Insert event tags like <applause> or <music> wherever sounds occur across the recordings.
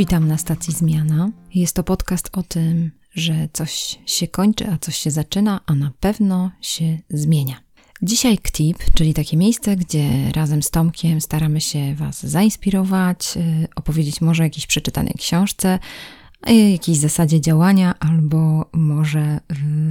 Witam na stacji Zmiana. Jest to podcast o tym, że coś się kończy, a coś się zaczyna, a na pewno się zmienia. Dzisiaj KTIP, czyli takie miejsce, gdzie razem z Tomkiem staramy się Was zainspirować, y, opowiedzieć może o jakiejś przeczytanej książce, jakiejś zasadzie działania albo może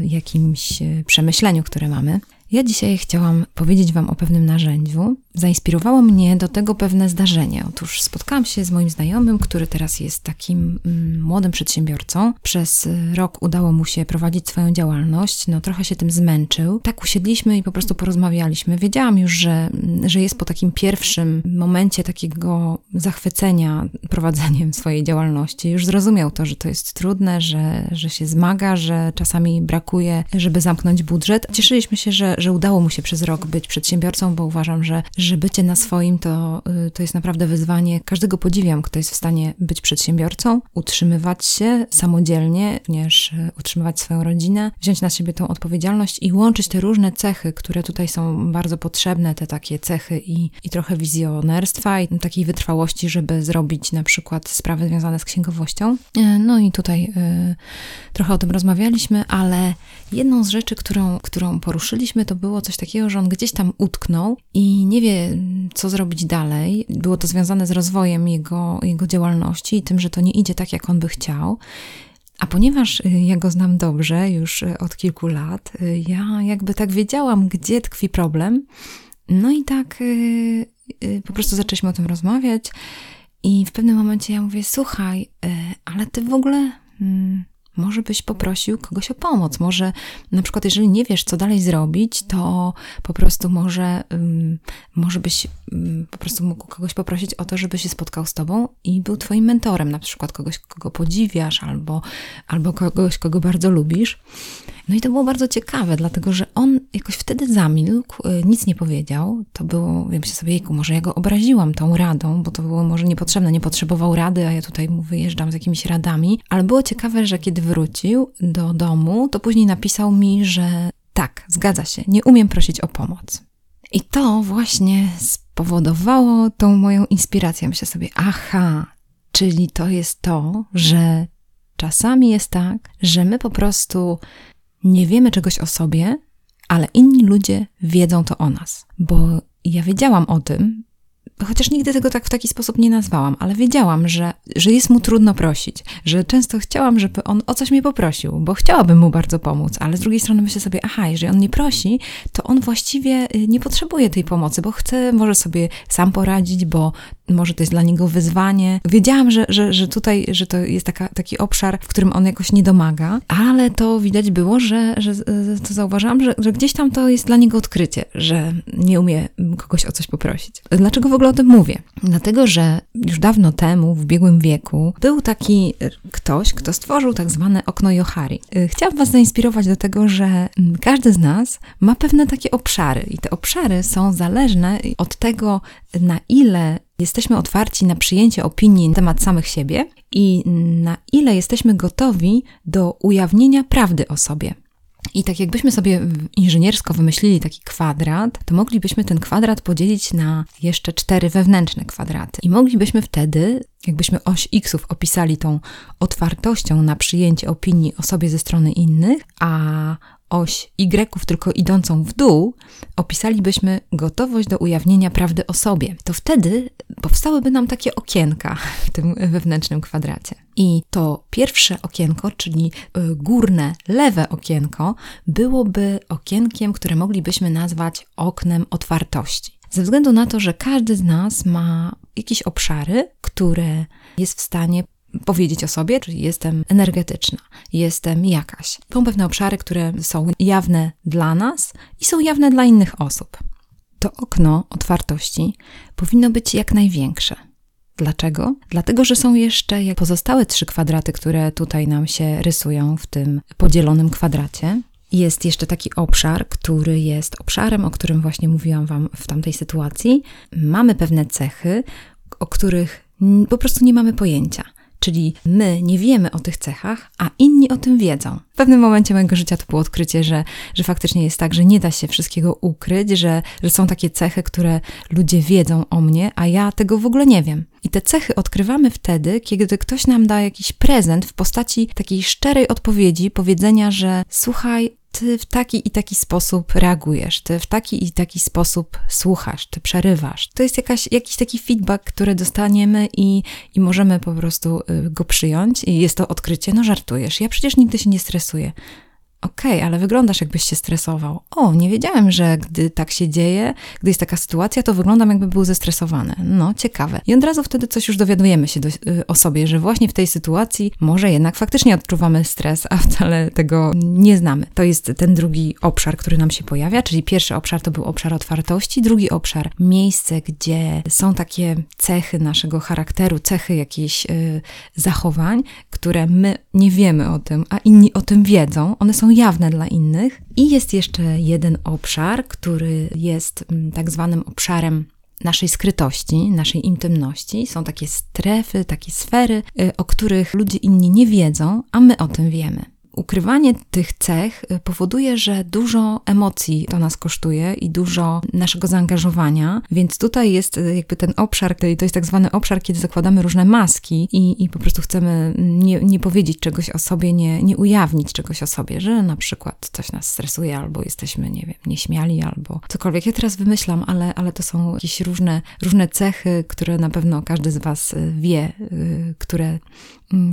jakimś y, przemyśleniu, które mamy. Ja dzisiaj chciałam powiedzieć Wam o pewnym narzędziu. Zainspirowało mnie do tego pewne zdarzenie. Otóż spotkałam się z moim znajomym, który teraz jest takim mm, młodym przedsiębiorcą. Przez rok udało mu się prowadzić swoją działalność, no trochę się tym zmęczył. Tak usiedliśmy i po prostu porozmawialiśmy. Wiedziałam już, że, że jest po takim pierwszym momencie takiego zachwycenia prowadzeniem swojej działalności. Już zrozumiał to, że to jest trudne, że, że się zmaga, że czasami brakuje, żeby zamknąć budżet. Cieszyliśmy się, że, że udało mu się przez rok być przedsiębiorcą, bo uważam, że, że bycie na swoim to, y, to jest naprawdę wyzwanie. Każdego podziwiam, kto jest w stanie być przedsiębiorcą, utrzymywać się samodzielnie, również y, utrzymywać swoją rodzinę, wziąć na siebie tą odpowiedzialność i łączyć te różne cechy, które tutaj są bardzo potrzebne, te takie cechy i, i trochę wizjonerstwa i takiej wytrwałości, żeby zrobić na przykład sprawy związane z księgowością. Y, no i tutaj y, trochę o tym rozmawialiśmy, ale jedną z rzeczy, którą, którą poruszyliśmy, to było coś takiego, że on gdzieś tam utknął i nie wie, co zrobić dalej. Było to związane z rozwojem jego, jego działalności i tym, że to nie idzie tak, jak on by chciał. A ponieważ y, ja go znam dobrze, już y, od kilku lat, y, ja jakby tak wiedziałam, gdzie tkwi problem. No i tak po prostu zaczęliśmy o tym rozmawiać. I w pewnym momencie ja mówię: Słuchaj, ale ty w ogóle mm, może byś poprosił kogoś o pomoc. Może na przykład, jeżeli nie wiesz, co dalej zrobić, to po prostu może, um, może byś um, po prostu mógł kogoś poprosić o to, żeby się spotkał z tobą i był twoim mentorem, na przykład kogoś, kogo podziwiasz, albo, albo kogoś, kogo bardzo lubisz. No i to było bardzo ciekawe, dlatego że on jakoś wtedy zamilkł, y, nic nie powiedział. To było, wiem się sobie, jejku, może ja go obraziłam tą radą, bo to było może niepotrzebne, nie potrzebował rady, a ja tutaj mu wyjeżdżam z jakimiś radami. Ale było ciekawe, że kiedy wrócił do domu, to później napisał mi, że tak, zgadza się, nie umiem prosić o pomoc. I to właśnie spowodowało tą moją inspirację. Myślę sobie, aha, czyli to jest to, że czasami jest tak, że my po prostu nie wiemy czegoś o sobie, ale inni ludzie wiedzą to o nas. Bo ja wiedziałam o tym, chociaż nigdy tego tak w taki sposób nie nazwałam, ale wiedziałam, że, że jest mu trudno prosić, że często chciałam, żeby on o coś mnie poprosił, bo chciałabym mu bardzo pomóc, ale z drugiej strony myślę sobie, aha, jeżeli on nie prosi, to on właściwie y, nie potrzebuje tej pomocy, bo chce, może sobie sam poradzić, bo może to jest dla niego wyzwanie. Wiedziałam, że, że, że tutaj, że to jest taka, taki obszar, w którym on jakoś nie domaga, ale to widać było, że, że to zauważyłam, że, że gdzieś tam to jest dla niego odkrycie, że nie umie kogoś o coś poprosić. Dlaczego w ogóle o tym mówię? Dlatego, że już dawno temu, w ubiegłym wieku, był taki ktoś, kto stworzył tak zwane okno Johari. Chciałam Was zainspirować do tego, że każdy z nas ma pewne takie obszary i te obszary są zależne od tego, na ile jesteśmy otwarci na przyjęcie opinii na temat samych siebie i na ile jesteśmy gotowi do ujawnienia prawdy o sobie. I tak jakbyśmy sobie inżyniersko wymyślili taki kwadrat, to moglibyśmy ten kwadrat podzielić na jeszcze cztery wewnętrzne kwadraty. I moglibyśmy wtedy, jakbyśmy oś xów opisali tą otwartością na przyjęcie opinii o sobie ze strony innych, a oś Y, tylko idącą w dół, opisalibyśmy gotowość do ujawnienia prawdy o sobie. To wtedy powstałyby nam takie okienka w tym wewnętrznym kwadracie. I to pierwsze okienko, czyli y, górne, lewe okienko, byłoby okienkiem, które moglibyśmy nazwać oknem otwartości. Ze względu na to, że każdy z nas ma jakieś obszary, które jest w stanie powiedzieć o sobie, czyli jestem energetyczna, jestem jakaś. Są pewne obszary, które są jawne dla nas i są jawne dla innych osób. To okno otwartości powinno być jak największe. Dlaczego? Dlatego, że są jeszcze jak pozostałe trzy kwadraty, które tutaj nam się rysują w tym podzielonym kwadracie. Jest jeszcze taki obszar, który jest obszarem, o którym właśnie mówiłam Wam w tamtej sytuacji. Mamy pewne cechy, o których po prostu nie mamy pojęcia. Czyli my nie wiemy o tych cechach, a inni o tym wiedzą. W pewnym momencie mojego życia to było odkrycie, że, że faktycznie jest tak, że nie da się wszystkiego ukryć, że, że są takie cechy, które ludzie wiedzą o mnie, a ja tego w ogóle nie wiem. I te cechy odkrywamy wtedy, kiedy ktoś nam da jakiś prezent w postaci takiej szczerej odpowiedzi, powiedzenia, że słuchaj, ty w taki i taki sposób reagujesz, ty w taki i taki sposób słuchasz, ty przerywasz. To jest jakaś, jakiś taki feedback, który dostaniemy i, i możemy po prostu y, go przyjąć. I jest to odkrycie, no żartujesz, ja przecież nigdy się nie stresuję. Okej, okay, ale wyglądasz jakbyś się stresował. O, nie wiedziałem, że gdy tak się dzieje, gdy jest taka sytuacja, to wyglądam jakby był zestresowany. No, ciekawe. I od razu wtedy coś już dowiadujemy się do, y, o sobie, że właśnie w tej sytuacji może jednak faktycznie odczuwamy stres, a wcale tego nie znamy. To jest ten drugi obszar, który nam się pojawia, czyli pierwszy obszar to był obszar otwartości, drugi obszar miejsce, gdzie są takie cechy naszego charakteru, cechy jakichś y, zachowań, które my nie wiemy o tym, a inni o tym wiedzą. One są jawne dla innych. I jest jeszcze jeden obszar, który jest mm, tak zwanym obszarem naszej skrytości, naszej intymności. Są takie strefy, takie sfery, y, o których ludzie inni nie wiedzą, a my o tym wiemy ukrywanie tych cech y, powoduje, że dużo emocji to nas kosztuje i dużo naszego zaangażowania, więc tutaj jest y, jakby ten obszar, to jest tak zwany obszar, kiedy zakładamy różne maski i, i po prostu chcemy nie, nie powiedzieć czegoś o sobie, nie, nie ujawnić czegoś o sobie, że na przykład coś nas stresuje, albo jesteśmy, nie wiem, nieśmiali, albo cokolwiek. Ja teraz wymyślam, ale, ale to są jakieś różne, różne cechy, które na pewno każdy z Was y, wie, które mm,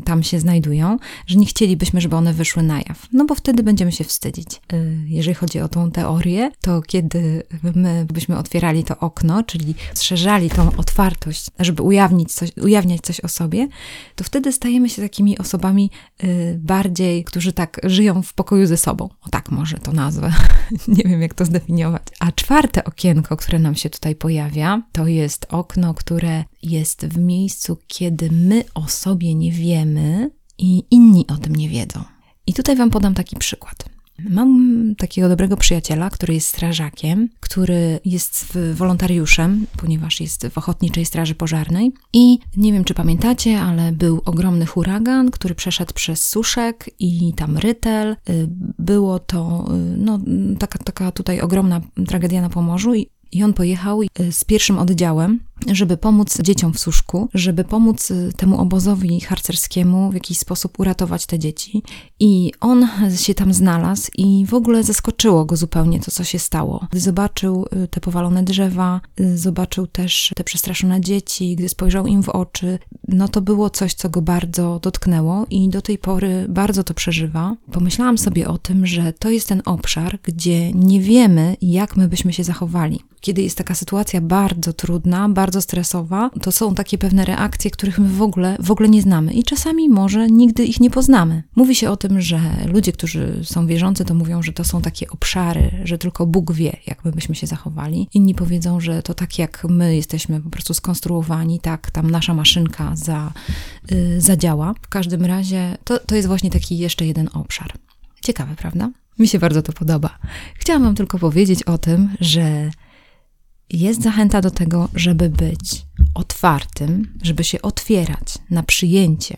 tam się znajdują, że nie chcielibyśmy, żeby one wyszły wyszły na jaw, no bo wtedy będziemy się wstydzić. Y, jeżeli chodzi o tą teorię, to kiedy my byśmy otwierali to okno, czyli szerzali tą otwartość, żeby ujawnić coś, ujawniać coś o sobie, to wtedy stajemy się takimi osobami y, bardziej, którzy tak żyją w pokoju ze sobą. O tak może to nazwę. <laughs> Nie wiem, jak to zdefiniować. A czwarte okienko, które nam się tutaj pojawia, to jest okno, które jest w miejscu, kiedy my o sobie nie wiemy i inni o tym nie wiedzą. I tutaj Wam podam taki przykład. Mam takiego dobrego przyjaciela, który jest strażakiem, który jest wolontariuszem, ponieważ jest w Ochotniczej Straży Pożarnej. I nie wiem, czy pamiętacie, ale był ogromny huragan, który przeszedł przez Suszek i tam Rytel. Y, było to y, no, taka, taka tutaj ogromna tragedia na Pomorzu i on pojechał y, z pierwszym oddziałem, żeby pomóc dzieciom w Suszku, żeby pomóc y, temu obozowi harcerskiemu w jakiś sposób uratować te dzieci. I on się tam znalazł i w ogóle zaskoczyło go zupełnie to, co się stało. Gdy zobaczył y, te powalone drzewa, zobaczył też te przestraszone dzieci, gdy spojrzał im w oczy, no to było coś, co go bardzo dotknęło i do tej pory bardzo to przeżywa. Pomyślałam sobie o tym, że to jest ten obszar, gdzie nie wiemy, jak my byśmy się zachowali kiedy jest taka sytuacja bardzo trudna, bardzo stresowa, to są takie pewne reakcje, których my w ogóle, w ogóle nie znamy i czasami może nigdy ich nie poznamy. Mówi się o tym, że ludzie, którzy są wierzący, to mówią, że to są takie obszary, że tylko Bóg wie, jak my byśmy się zachowali. Inni powiedzą, że to tak jak my jesteśmy po prostu skonstruowani, tak tam nasza maszynka za, yy, zadziała. W każdym razie to, to jest właśnie taki jeszcze jeden obszar. Ciekawe, prawda? Mi się bardzo to podoba. Chciałam Wam tylko powiedzieć o tym, że jest zachęta do tego, żeby być otwartym, żeby się otwierać na przyjęcie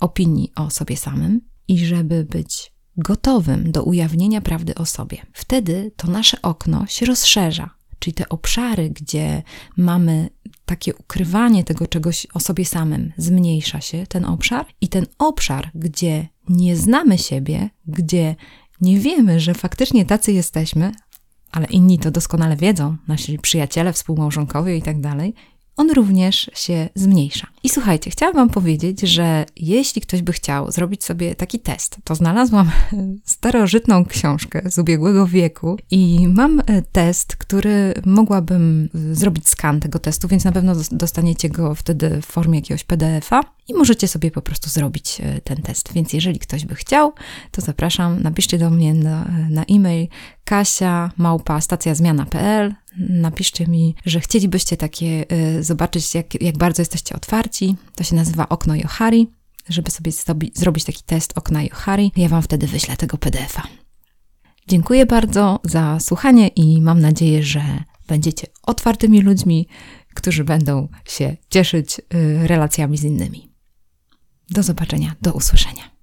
opinii o sobie samym i żeby być gotowym do ujawnienia prawdy o sobie. Wtedy to nasze okno się rozszerza, czyli te obszary, gdzie mamy takie ukrywanie tego czegoś o sobie samym, zmniejsza się ten obszar, i ten obszar, gdzie nie znamy siebie, gdzie nie wiemy, że faktycznie tacy jesteśmy, ale inni to doskonale wiedzą, nasi przyjaciele, współmałżonkowie i tak dalej, on również się zmniejsza. I słuchajcie, chciałam Wam powiedzieć, że jeśli ktoś by chciał zrobić sobie taki test, to znalazłam <laughs> starożytną książkę z ubiegłego wieku i mam e, test, który mogłabym zrobić skan tego testu, więc na pewno dostaniecie go wtedy w formie jakiegoś PDF-a i możecie sobie po prostu zrobić e, ten test. Więc jeżeli ktoś by chciał, to zapraszam, napiszcie do mnie na, na e-mail kasia małpa stacjazmiana.pl napiszcie mi, że chcielibyście takie y, zobaczyć, jak, jak bardzo jesteście otwarci. To się nazywa Okno Johari, żeby sobie zrobić taki test okna Johari. Ja Wam wtedy wyślę tego PDF-a. Dziękuję bardzo za słuchanie i mam nadzieję, że będziecie otwartymi ludźmi, którzy będą się cieszyć y, relacjami z innymi. Do zobaczenia, do usłyszenia.